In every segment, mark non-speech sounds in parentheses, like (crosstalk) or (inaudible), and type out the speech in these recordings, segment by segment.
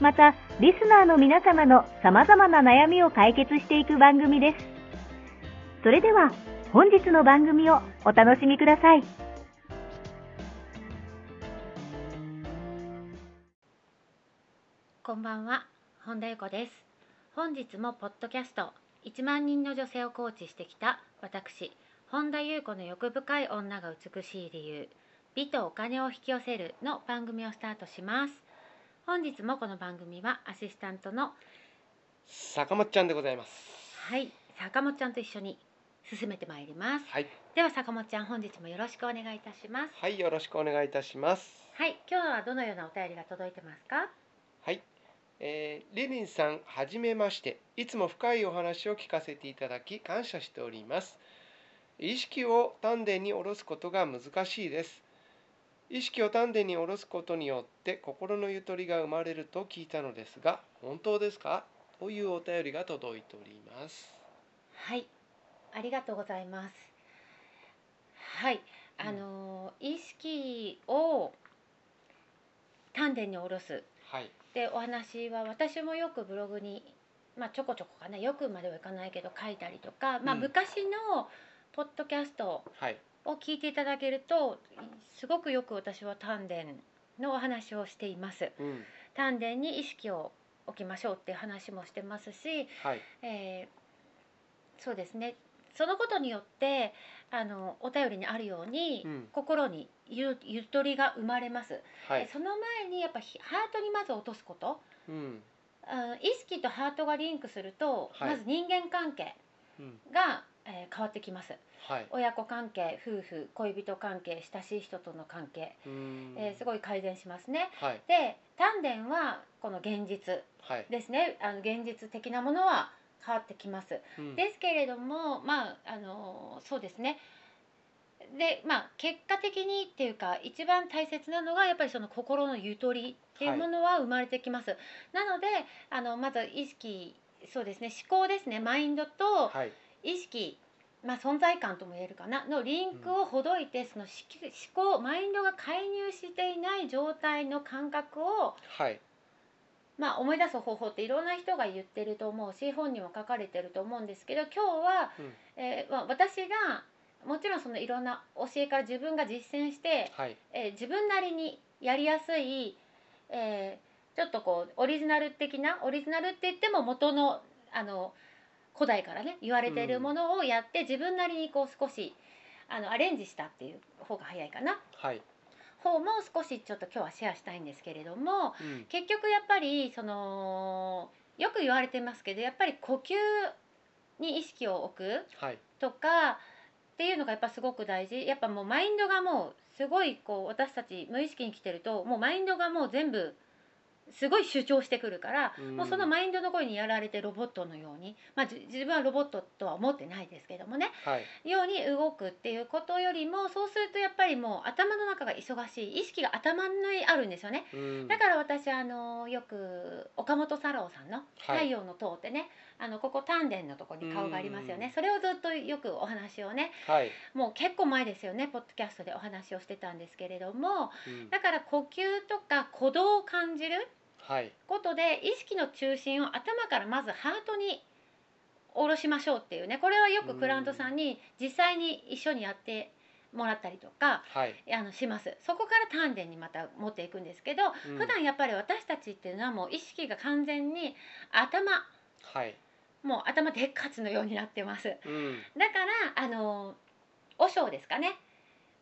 また、リスナーの皆様の様々な悩みを解決していく番組です。それでは、本日の番組をお楽しみください。こんばんは、本田由子です。本日もポッドキャスト1万人の女性をコーチしてきた私、本田裕子の欲深い女が美しい理由、美とお金を引き寄せるの番組をスタートします。本日もこの番組はアシスタントの坂本ちゃんでございます。はい、坂本ちゃんと一緒に進めてまいります。はい、では坂本ちゃん、本日もよろしくお願いいたします。はい、よろしくお願いいたします。はい、今日はどのようなお便りが届いてますか？はい、えー、リリンさん、はじめまして。いつも深いお話を聞かせていただき感謝しております。意識を丹田に下ろすことが難しいです。意識を丹田に下ろすことによって心のゆとりが生まれると聞いたのですが、本当ですか？というお便りが届いております。はい、ありがとうございます。はい、あのー意識を丹田に下ろす。はい、でお話は私もよくブログにまあちょこちょこかな。よくまではいかないけど書いたりとか、まあうん。昔のポッドキャストはい、を聞いていただけるとすごくよく私は丹田のお話をしています。うん、丹田に意識を置きましょうって話もしてますし、はい、えーそうですね。そのことによってあのお便りにあるように、うん。心にゆゆとりが生まれます、はい、えその前にやっぱひハートにまず落とすこと。うん、あ意識とハートがリンクすると、はい。まず人間関係うん、が、えー変わってきます。はい、親子関係夫婦恋人関係親しい人との関係、うん、えーすごい改善しますね。はい、で丹田はこの現実はい、ですね。あの現実的なものは変わってきます。うん。ですけれどもまああのそうですね。でまあ結果的にっていうか一番大切なのがやっぱりその心のゆとりっていうものは生まれてきます、なのであのまず意識そうですね思考ですね。マインドとはい、意識まあ、存在感とも言えるかなのリンクをほどいて、その思考マインドが介入していない状態の感覚をはい、まあ、思い出す方法っていろんな人が言ってると思うし本にも書かれてると思うんですけど今日は、うん。えーまあ、私がもちろんそのいろんな教えから自分が実践して、はい、えー自分なりにやりやすい、えーちょっとこうオリジナル的なオリジナルって言っても元のあの古代からね言われているものをやって、自分なりにこう少しあのアレンジしたっていう方が早いかな。はい、方も少しちょっと今日はシェアしたいんですけれども、うん、結局やっぱりそのよく言われてますけどやっぱり呼吸に意識を置くはい、とかっていうのがやっぱすごく大事。やっぱもうマインドがもうすごいこう私たち無意識に来てるともうマインドがもう全部すごい主張してくるから、うん。もうそのマインドの声にやられてロボットのように、まあ、じ自分はロボットとは思ってないですけどもねはい、ように動くっていうことよりもそうするとやっぱりもう頭の中が忙しい意識が頭にあるんですよね。うん。だから私あのよく岡本太郎さんの「はい。太陽の塔」ってね、あのここ丹田のとこに顔がありますようん。ねそれをずっとよくお話をねはい、もう結構前ですよねポッドキャストでお話をしてたんですけれどもうん。だから呼吸とか鼓動を感じるはい、ことで意識の中心を頭からまずハートに下ろしましょうっていうねこれはよくクライアントさんに実際に一緒にやってもらったりとかはい。あのします。そこから丹田にまた持っていくんですけど、うん。普段やっぱり私たちっていうのはもう意識が完全に頭はい。もう頭でっかちのようになってますうん。だからあの和尚ですかね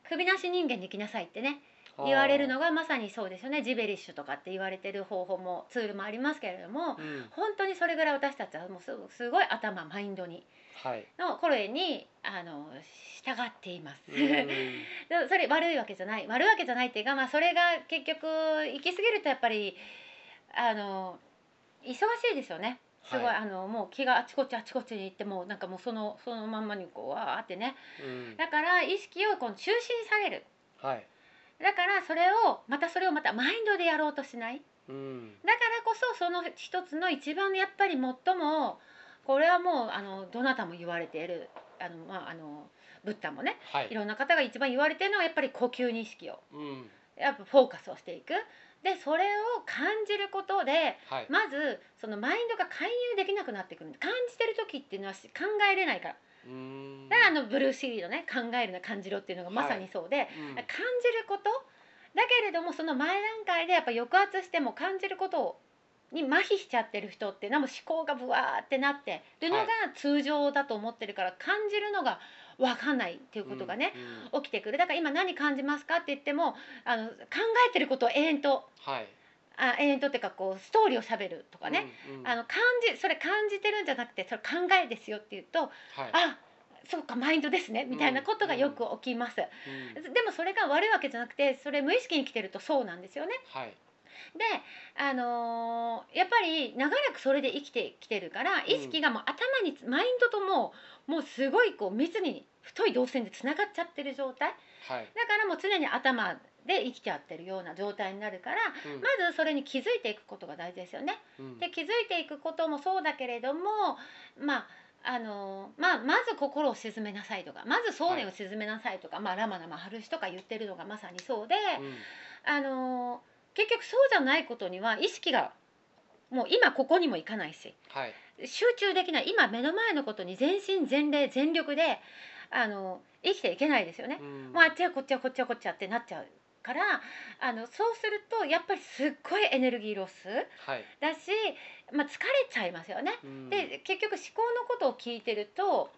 首なし人間に生きなさいってね言われるのがまさにそうですよねジベリッシュとかって言われてる方法もツールもありますけれどもうん。本当にそれぐらい私たちはもうすすごい頭マインドにはい。の声にあの従っています。(laughs) それ悪いわけじゃない悪いわけじゃないっていうか、まあ、それが結局行き過ぎるとやっぱりあの忙しいですよね。すごい、はいあのもう気があちこちあちこちに行ってもうなんかもうそのそのまんまにこうわーってねうん。だから意識をこの中心に下げるはい。だからそれをまたそれをまたマインドでやろうとしないうん。だからこそその一つの一番やっぱり最もこれはもうあのどなたも言われているあの、まあ、あのブッダもねはいい。ろんな方が一番言われてるのはやっぱり呼吸に意識をうん。やっぱフォーカスをしていくでそれを感じることではい。まずそのマインドが介入できなくなってくる。感じてる時っていうのは考えれないから。うん。だからあのブルーシーリーのね考えるな感じろっていうのがまさにそうで、うん。感じることだけれどもその前段階でやっぱ抑圧しても感じることをに麻痺しちゃってる人っていうのはもう思考がブワーってなってるのがはい通常だと思ってるから感じるのが分かんないっていうことがね、うんうん起きてくるだから今何感じますかって言ってもあの考えてることを永遠とはい。あ永遠とっていうかこうストーリーをしゃべるとかね、うんうんあの感じそれ感じてるんじゃなくてそれ考えですよって言うとはい。あそうかマインドですねみたいなことがよく起きます。うんでもそれが悪いわけじゃなくてそれ無意識に来てるとそうなんですよね。はい。で、あのーやっぱり長らくそれで生きてきてるからん。意識がもう頭にマインドとももうすごいこう密に太い導線でつながっちゃってる状態。はい。だからもう常に頭で生きちゃってるような状態になるからうん。まずそれに気づいていくことが大事ですよね。うん。で気づいていくこともそうだけれどもまああのまあ、まず心を鎮めなさいとかまず想念を鎮めなさいとか、まあ、ラマナマハルシとか言ってるのがまさにそうで、うん。あの結局そうじゃないことには意識がもう今ここにもいかないしはい。集中できない今目の前のことに全身全霊全力であの生きていけないですよね。うんもうあっちはこっちはこっちはこっちはってなっちゃうからあのそうするとやっぱりすっごいエネルギーロスはい。だし、まあ、疲れちゃいますよね。うんで結局思考のことを聞いてると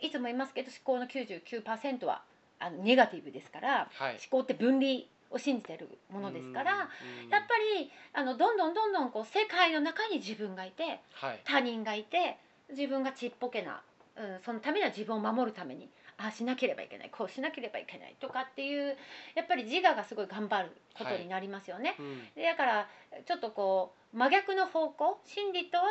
いつも言いますけど思考の99%はあのネガティブですからはい。思考って分離を信じてるものですから、うんやっぱりあのどんどんどんどんこう世界の中に自分がいてはい。他人がいて自分がちっぽけな、うん、そのためには自分を守るためにああしなければいけないこうしなければいけないとかっていうやっぱり自我がすごい頑張ることになりますよね。うんでだからちょっとこう真逆の方向心理とは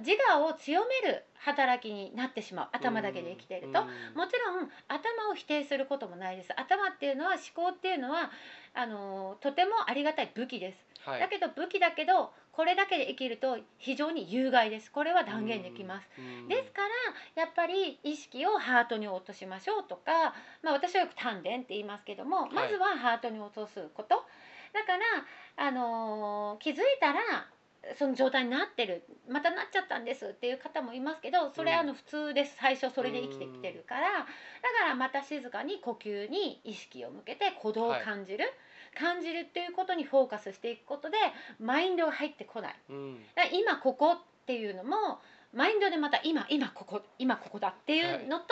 自我を強める働きになってしまう。頭だけで生きていると、うん。もちろん頭を否定することもないです。頭っていうのは思考っていうのはあのとてもありがたい武器です、はい。だけど武器だけどこれだけで生きると非常に有害です。これは断言できます、うん。ですからやっぱり意識をハートに落としましょうとか、まあ、私はよく丹田って言いますけども、い。まずはハートに落とすこと。だから、あのー気づいたらその状態になってるまたなっちゃったんですっていう方もいますけどそれうん。あの普通です。最初それで生きてきてるからだからまた静かに呼吸に意識を向けて鼓動を感じる、感じるっていうことにフォーカスしていくことでマインドが入ってこない。うん。だから今ここっていうのもマインドでまた今今ここ今ここだっていうのと、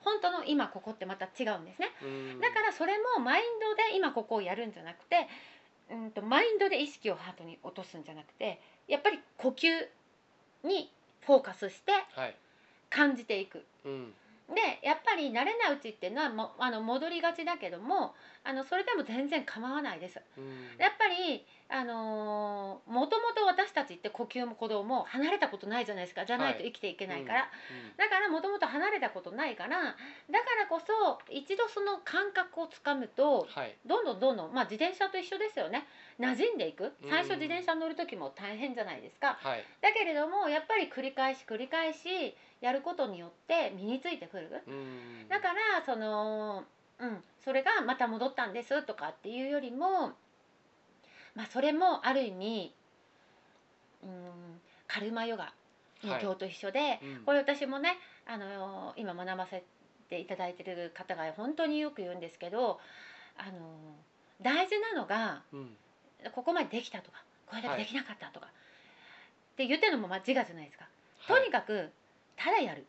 本当の今ここってまた違うんですね。うん。だからそれもマインドで今ここをやるんじゃなくてうんとマインドで意識をハートに落とすんじゃなくてやっぱり呼吸にフォーカスしてはい。感じていくうんでやっぱり慣れないうちっていうのはもあの戻りがちだけどもあのそれでも全然構わないです。うん。やっぱりあのーもともと私たちって呼吸も鼓動も離れたことないじゃないですか。じゃないと生きていけないから、だからもともと離れたことないからだからこそ一度その感覚をつかむとはい。どんどんどんどん、まあ、自転車と一緒ですよね。馴染んでいく。うん。最初自転車に乗る時も大変じゃないですか。はい。だけれどもやっぱり繰り返し繰り返しやることによって身についてくる。うん。だからそのうんそれがまた戻ったんですとかっていうよりもまあそれもある意味うんカルマヨガのはい。教と一緒で、うん。これ私もねあの今学ばせっていただいてる方が本当によく言うんですけどあの大事なのがうん。ここまでできたとかこれではい。できなかったとか、って言ってるのもまあ自我じゃないですか、はい。とにかくただやる。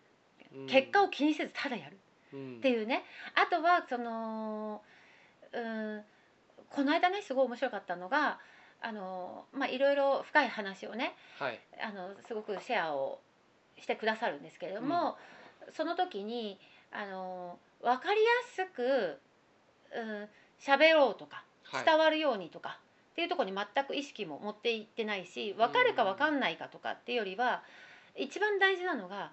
うん。結果を気にせずただやる。うんっていうね。あとはそのうんこの間ねすごい面白かったのがあのまあいろいろ深い話をねはい。あのすごくシェアをしてくださるんですけれども、その時にあの分かりやすくうん喋ろうとかはい。伝わるようにとか、っていうところに全く意識も持っていってないし分かるか分かんないかとかっていうよりは一番大事なのが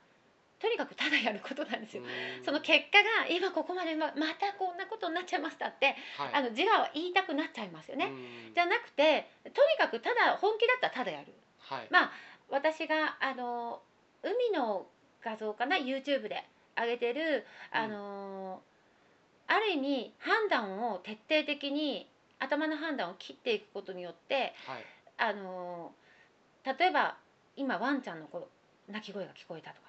とにかくただやることなんですよ。うんその結果が今ここまでままたこんなことになっちゃいましたってはいあの自我は言いたくなっちゃいますよね。うんじゃなくてとにかくただ本気だったらただやる。はいまあ私があの海の画像かな YouTube で上げてるあの、ある意味判断を徹底的に頭の判断を切っていくことによってはいあの例えば今ワンちゃんの鳴き声が聞こえたとか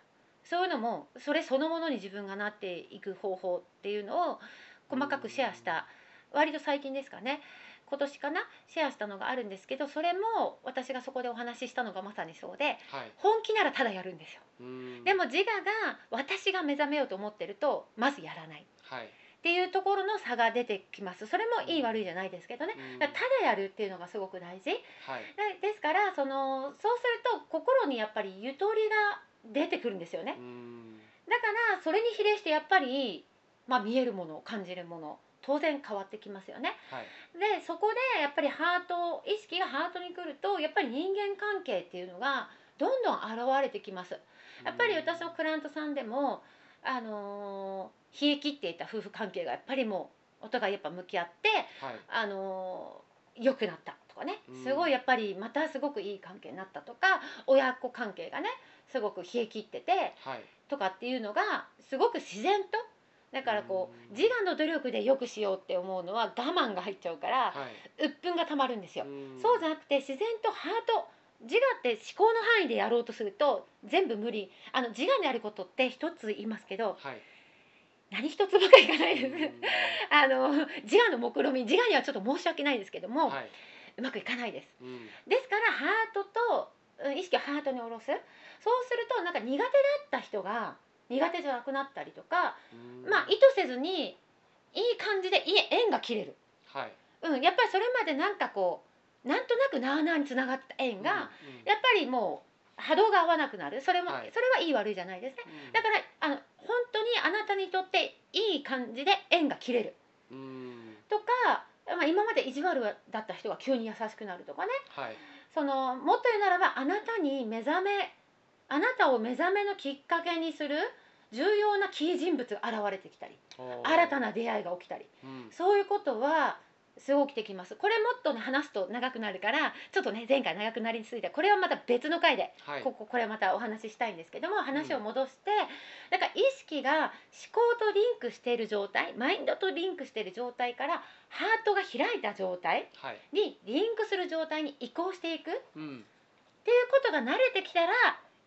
そういうのもそれそのものに自分がなっていく方法っていうのを細かくシェアした割と最近ですかね。今年かな？シェアしたのがあるんですけどそれも私がそこでお話ししたのがまさにそうではい。本気ならただやるんですよ。うん。でも自我が私が目覚めようと思ってるとまずやらない。はい。っていうところの差が出てきます。それもいい悪いじゃないですけどね。ただやるっていうのがすごく大事。はい。でですからそのそうすると心にやっぱりゆとりが出てくるんですよね。うん。だからそれに比例してやっぱり、まあ、見えるもの感じるもの当然変わってきますよね。はい。でそこでやっぱりハート意識がハートに来るとやっぱり人間関係っていうのがどんどん現れてきます。やっぱり私のクライアントさんでもあのー冷え切っていた夫婦関係がやっぱりもうお互いやっぱ向き合ってはい。あのー良くなったとかね。うん。すごいやっぱりまたすごくいい関係になったとか親子関係がねすごく冷え切っててはい。とかっていうのがすごく自然とだからこう自我の努力で良くしようって思うのは我慢が入っちゃうからはい。鬱憤がたまるんですよ。ん。そうじゃなくて自然とハート自我って思考の範囲でやろうとすると全部無理。あの自我にあることって一つ言いますけどはい。何一つばかりいかないです。うん。(laughs) あの自我の目論み自我にはちょっと申し訳ないですけども、はい。うまくいかないです。うん。ですからハートとうん意識をハートに下ろす。そうするとなんか苦手だった人が苦手じゃなくなったりとか、うん。まあ意図せずにいい感じでいい縁が切れる、はい。うん、やっぱりそれまでなんかこうなんとなくなあなあにつながった縁が、うん。やっぱりもう波動が合わなくなる。それも、はい。それはいい悪いじゃないですね。うん。だからあの本当にあなたにとっていい感じで縁が切れる。うん。とか、まあ、今まで意地悪だった人が急に優しくなるとかね。はいそのもっと言うならばあなたに目覚めあなたを目覚めのきっかけにする重要なキー人物が現れてきたり新たな出会いが起きたり。うん。そういうことはすごい起きてきます。これもっとね話すと長くなるからちょっとね前回長くなりすぎてこれはまた別の回ではい。こここれまたお話ししたいんですけども話を戻して、だから意識が思考とリンクしている状態マインドとリンクしている状態からハートが開いた状態はい。にリンクする状態に移行していく。っうん。ていうことが慣れてきたら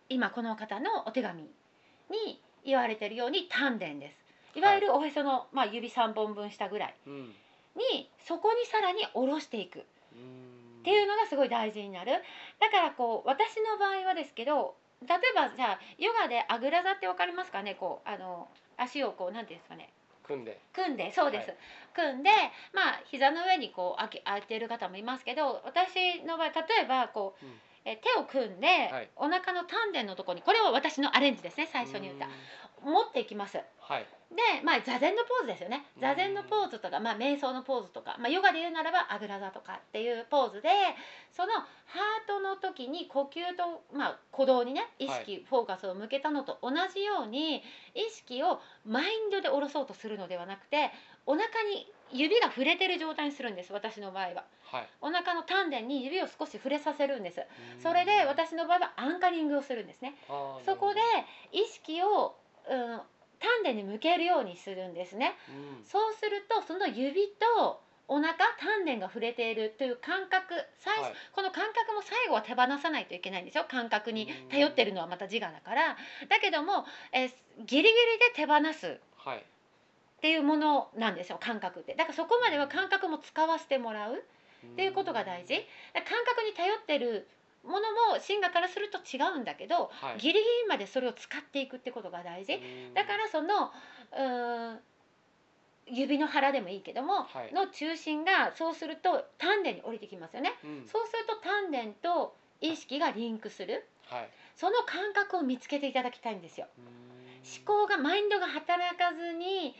今この方のお手紙に言われているように丹田です。いわゆるおへその、まあ、指3本分下ぐらい。うんにそこにさらに下ろしていく。うん。っていうのがすごい大事になる。だからこう私の場合はですけど例えばじゃあヨガであぐら座って分かりますかね？こうあの足をこうなんていうんですかね？組んで。組んでそうです、はい。組んでまあ膝の上にこうあけ当てる方もいますけど私の場合例えばこう、うん。え手を組んで、はい。お腹の丹田のところにこれは私のアレンジですね最初に言った。うん持っていきます。はい。で、まあ、座禅のポーズですよね。うん。座禅のポーズとか、まあ、瞑想のポーズとか、まあ、ヨガで言うならばあぐら座とかっていうポーズでそのハートの時に呼吸と、まあ、鼓動にね意識、フォーカスを向けたのと同じように意識をマインドで下ろそうとするのではなくてお腹に指が触れてる状態にするんです私の場合は。はい。お腹の丹田に指を少し触れさせるんです。うん。それで私の場合はアンカリングをするんですね。そこで意識を、うん、丹田に向けるようにするんですね。うん。そうするとその指とお腹丹田が触れているという感覚最初、はい。この感覚も最後は手放さないといけないんですよ感覚に。頼ってるのはまた自我だから。だけども、えーギリギリで手放す。はい。っていうものなんですよ感覚って。だからそこまでは感覚も使わせてもらうっていうことが大事。感覚に頼ってるものもシンガからすると違うんだけど、はい。ギリギリまでそれを使っていくってことが大事。うん。だからそのうーん指の腹でもいいけども、はい。の中心がそうすると丹田に降りてきますよね。うん。そうすると丹田と意識がリンクする。はい。その感覚を見つけていただきたいんですよ。うん。思考がマインドが働かずに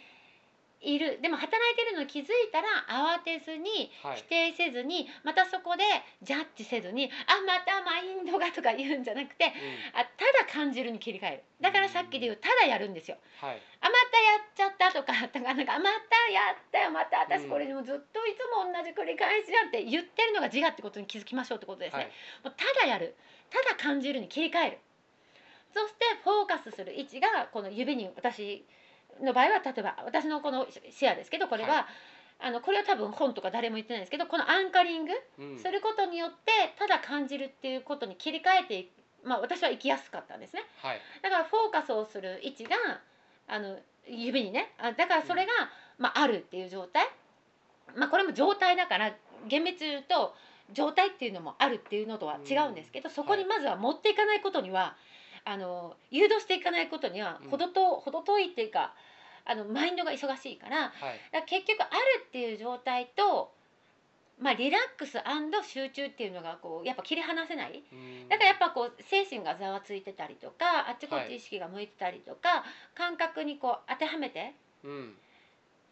いる。でも働いてるのに気づいたら慌てずにはい。否定せずにまたそこでジャッジせずにあまたマインドがとか言うんじゃなくてうん。あただ感じるに切り替える。だからさっきで言うただやるんですよ。はい。あまたやっちゃったとか (laughs) なんかあまたやったよまた私これでもずっといつも同じ繰り返しやって言ってるのが自我ってことに気づきましょうってことですね、はい。もうただやる。ただ感じるに切り替える。そしてフォーカスする位置がこの指に私の場合は例えば私のこのシェアですけどこれは、はあのこれは多分本とか誰も言ってないんですけどこのアンカリングうん。することによってただ感じるっていうことに切り替えていまあ私は生きやすかったんですね。はい。だからフォーカスをする位置があの指にねあだからそれが、まあ、あるっていう状態。まあこれも状態だから厳密に言うと状態っていうのもあるっていうのとは違うんですけどそこにまずは持っていかないことにはあの誘導していかないことにはうん。程と程遠いっていうかあのマインドが忙しいからから結局あるっていう状態と、まあ、リラックス集中っていうのがこうやっぱ切り離せない。うん。だからやっぱこう精神がざわついてたりとかあっちこっはいち意識が向いてたりとか、感覚にこう当てはめてうん。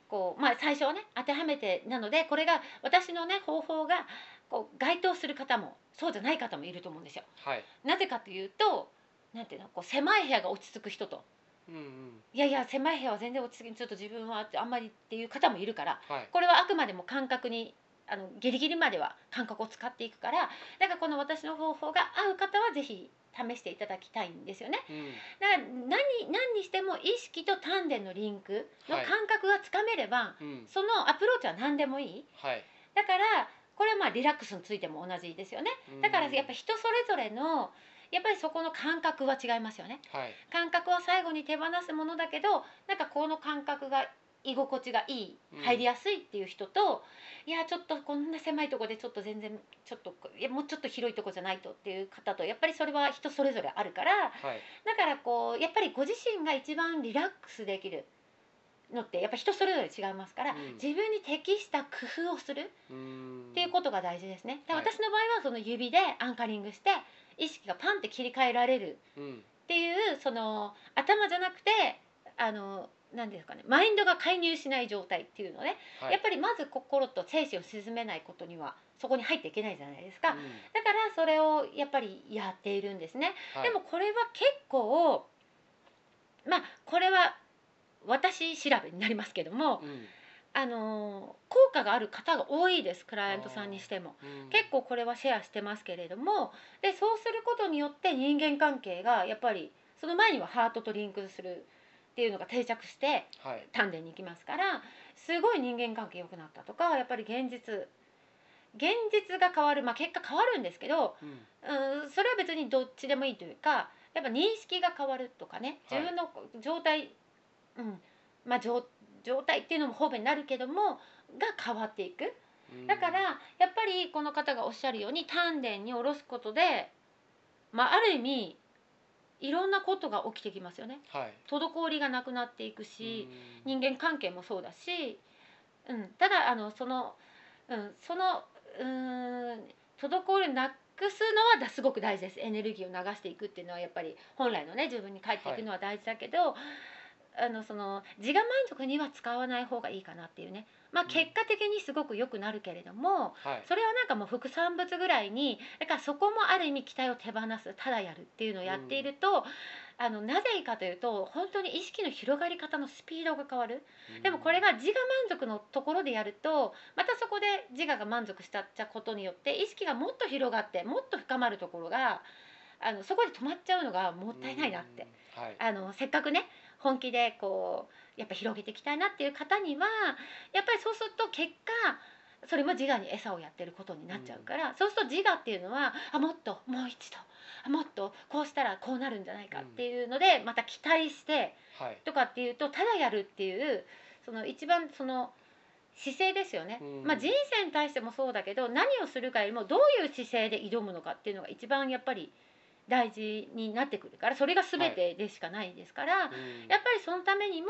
こう、まあ、最初はね当てはめてなのでこれが私のね方法がこう該当する方もそうじゃない方もいると思うんですよ。はい。なぜかというとなんていうの？こう狭い部屋が落ち着く人と。うんうん。いやいや狭い部屋は全然落ち着きちょっと自分はあんまりっていう方もいるからはい。これはあくまでも感覚にあのギリギリまでは感覚を使っていくからだからこの私の方法が合う方はぜひ試していただきたいんですよね。うん。だから何何にしても意識と丹田のリンクのはい。感覚がつかめれば、うん。そのアプローチは何でもいい。はい。だからこれはまあリラックスについても同じですよね。うん。だからやっぱ人それぞれのやっぱりそこの感覚は違いますよね。はい。感覚は最後に手放すものだけどなんかこの感覚が居心地がいいうん。入りやすいっていう人と、いやちょっとこんな狭いとこでちょっと全然ちょっといやもうちょっと広いとこじゃないとっていう方とやっぱりそれは人それぞれあるからはい。だからこうやっぱりご自身が一番リラックスできるのってやっぱ人それぞれ違いますから、うん。自分に適した工夫をするうん。っていうことが大事ですね。ではい。私の場合はその指でアンカリングして意識がパンって切り替えられる。うん。っていうその頭じゃなくてあの何ですかねマインドが介入しない状態っていうのね、はい。やっぱりまず心と精神を沈めないことにはそこに入っていけないじゃないですか、うん。だからそれをやっぱりやっているんですね、はい。でもこれは結構まあこれは私調べになりますけども、うんあの効果がある方が多いですクライアントさんにしても。うん。結構これはシェアしてますけれども。でそうすることによって人間関係がやっぱりその前にはハートとリンクするっていうのが定着してはい。丹田に行きますからすごい人間関係良くなったとかやっぱり現実現実が変わるまあ結果変わるんですけどうん。うんそれは別にどっちでもいいというかやっぱ認識が変わるとかねはい。自分の状態、うん。まあ状状態っていうのも方便になるけどもが変わっていく。うん。だからやっぱりこの方がおっしゃるように丹田に下ろすことで、まあ、ある意味いろんなことが起きてきますよね。はい。滞りがなくなっていくし、うん。人間関係もそうだし、うん、ただあのその、うん、そのうーん滞りをなくすのはだすごく大事です。エネルギーを流していくっていうのはやっぱり本来のね自分に返っていくのは大事だけど、あのその自我満足には使わない方がいいかなっていうね、まあ、うん。結果的にすごく良くなるけれども、はい。それはなんかもう副産物ぐらいにだからそこもある意味期待を手放すただやるっていうのをやっていると、あのなぜいいかというと本当に意識の広がり方のスピードが変わる。でもこれが自我満足のところでやるとまたそこで自我が満足したっちゃことによって意識がもっと広がってもっと深まるところがあのそこで止まっちゃうのがもったいないなって、うん。はい。あのせっかくね本気でこうやっぱ広げていきたいなっていう方にはやっぱりそうすると結果それも自我に餌をやってることになっちゃうから、そうすると自我っていうのはあもっともう一度あもっとこうしたらこうなるんじゃないかっていうのでまた期待してはい。とかっていうとただやるっていうその一番その姿勢ですよね、うん。まあ、人生に対してもそうだけど何をするかよりもどういう姿勢で挑むのかっていうのが一番やっぱり大事になってくるからそれが全てでしかないですから、うん。やっぱりそのためにも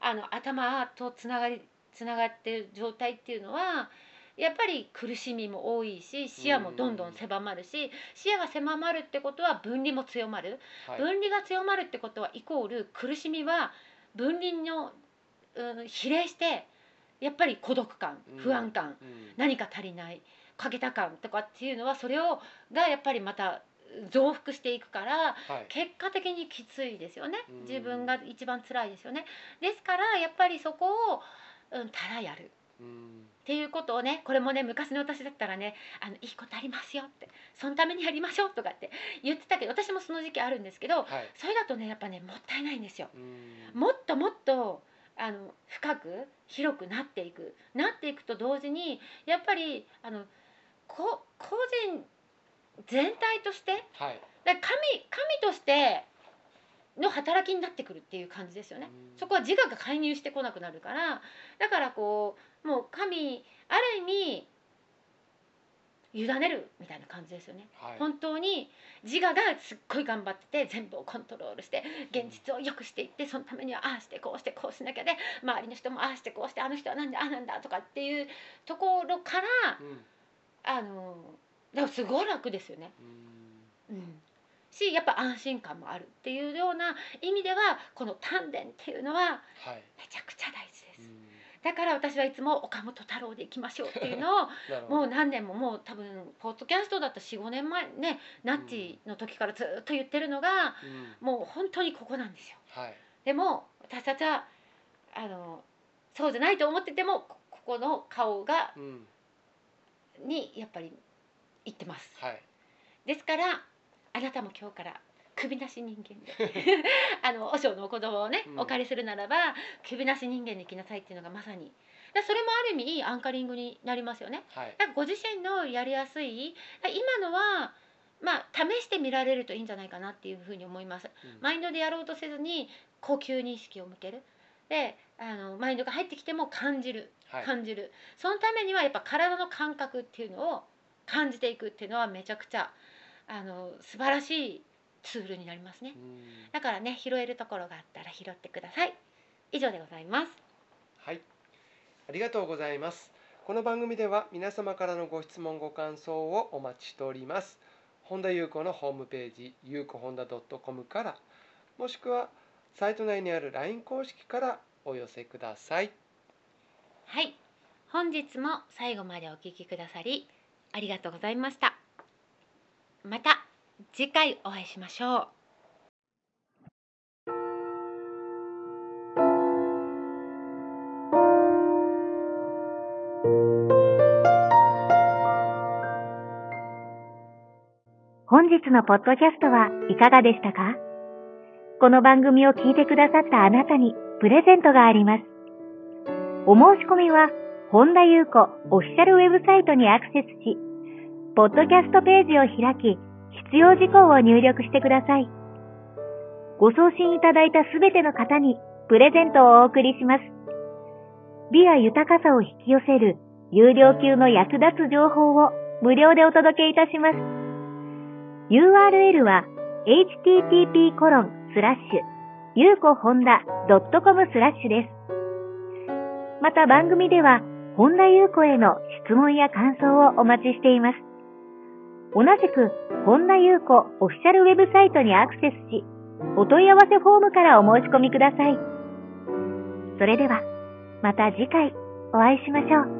あの頭とつながりつながってる状態っていうのはやっぱり苦しみも多いし視野もどんどん狭まるし視野が狭まるってことは分離も強まる。はい。分離が強まるってことはイコール苦しみは分離の、うん、比例してやっぱり孤独感うん。不安感うん。何か足りない欠けた感とかっていうのはそれをがやっぱりまた増幅していくからはい。結果的にきついですよね。うん。自分が一番辛いですよね。ですからやっぱりそこを、うん、たらやる。うん。っていうことをねこれもね昔の私だったらね「あのいいことありますよ」って「そのためにやりましょう」とかって言ってたけど私もその時期あるんですけどはい。それだとねやっぱねもったいないんですよ。うん。もっともっとあの深く広くなっていく。なっていくと同時にやっぱりあのこ個人全体として？はい。だ神神としての働きになってくるっていう感じですよね。うん。そこは自我が介入してこなくなるから。だからこうもう神ある意味委ねるみたいな感じですよね。はい。本当に自我がすっごい頑張ってて全部をコントロールして現実を良くしていってそのためにはああしてこうしてこうしなきゃで周りの人もああしてこうしてあの人はなんでああなんだとかっていうところからうん。あのだからすごい楽ですよね。うん。うん、しやっぱ安心感もあるっていうような意味ではこの丹田っていうのははい。めちゃくちゃ大事です。うん。だから私はいつも岡本太郎でいきましょうっていうのを (laughs) もう何年ももう多分ポッドキャストだった45年前ねナッチの時からずっと言ってるのがうん。もう本当にここなんですよ。はい。でも私たちはあのそうじゃないと思っててもこここの顔がうん。にやっぱり言ってます。はいですからあなたも今日から首なし人間で (laughs) あの和尚のお子供をね、うんお借りするならば首なし人間で生きなさいっていうのがまさにだそれもある意味いいアンカリングになりますよね。はいだからご自身のやりやすい今のはまあ試してみられるといいんじゃないかなっていうふうに思います。うんマインドでやろうとせずに呼吸に意識を向ける。であのマインドが入ってきても感じるはい感じる、そのためにはやっぱ体の感覚っていうのを感じていくっていうのはめちゃくちゃあの素晴らしいツールになりますねうんだからね拾えるところがあったら拾ってください以上でございますはい、ありがとうございます。この番組では皆様からのご質問ご感想をお待ちしております。本田裕子のホームページ、ゆうこ本田 .com から、もしくはサイト内にある LINE 公式からお寄せください。はい本日も最後までお聞きくださりありがとうございました。また次回お会いしましょう。本日のポッドキャストはいかがでしたか？この番組を聞いてくださったあなたにプレゼントがあります。お申し込みは、本田裕子オフィシャルウェブサイトにアクセスし、ポッドキャストページを開き、必要事項を入力してください。ご送信いただいたすべての方にプレゼントをお送りします。美や豊かさを引き寄せる有料級の役立つ情報を無料でお届けいたします。URL は http コロンスラッシュゆうこほんだ .com スラッシュです。また番組では本田優子への質問や感想をお待ちしています。同じく本田優子オフィシャルウェブサイトにアクセスし、お問い合わせフォームからお申し込みください。それではまた次回お会いしましょう。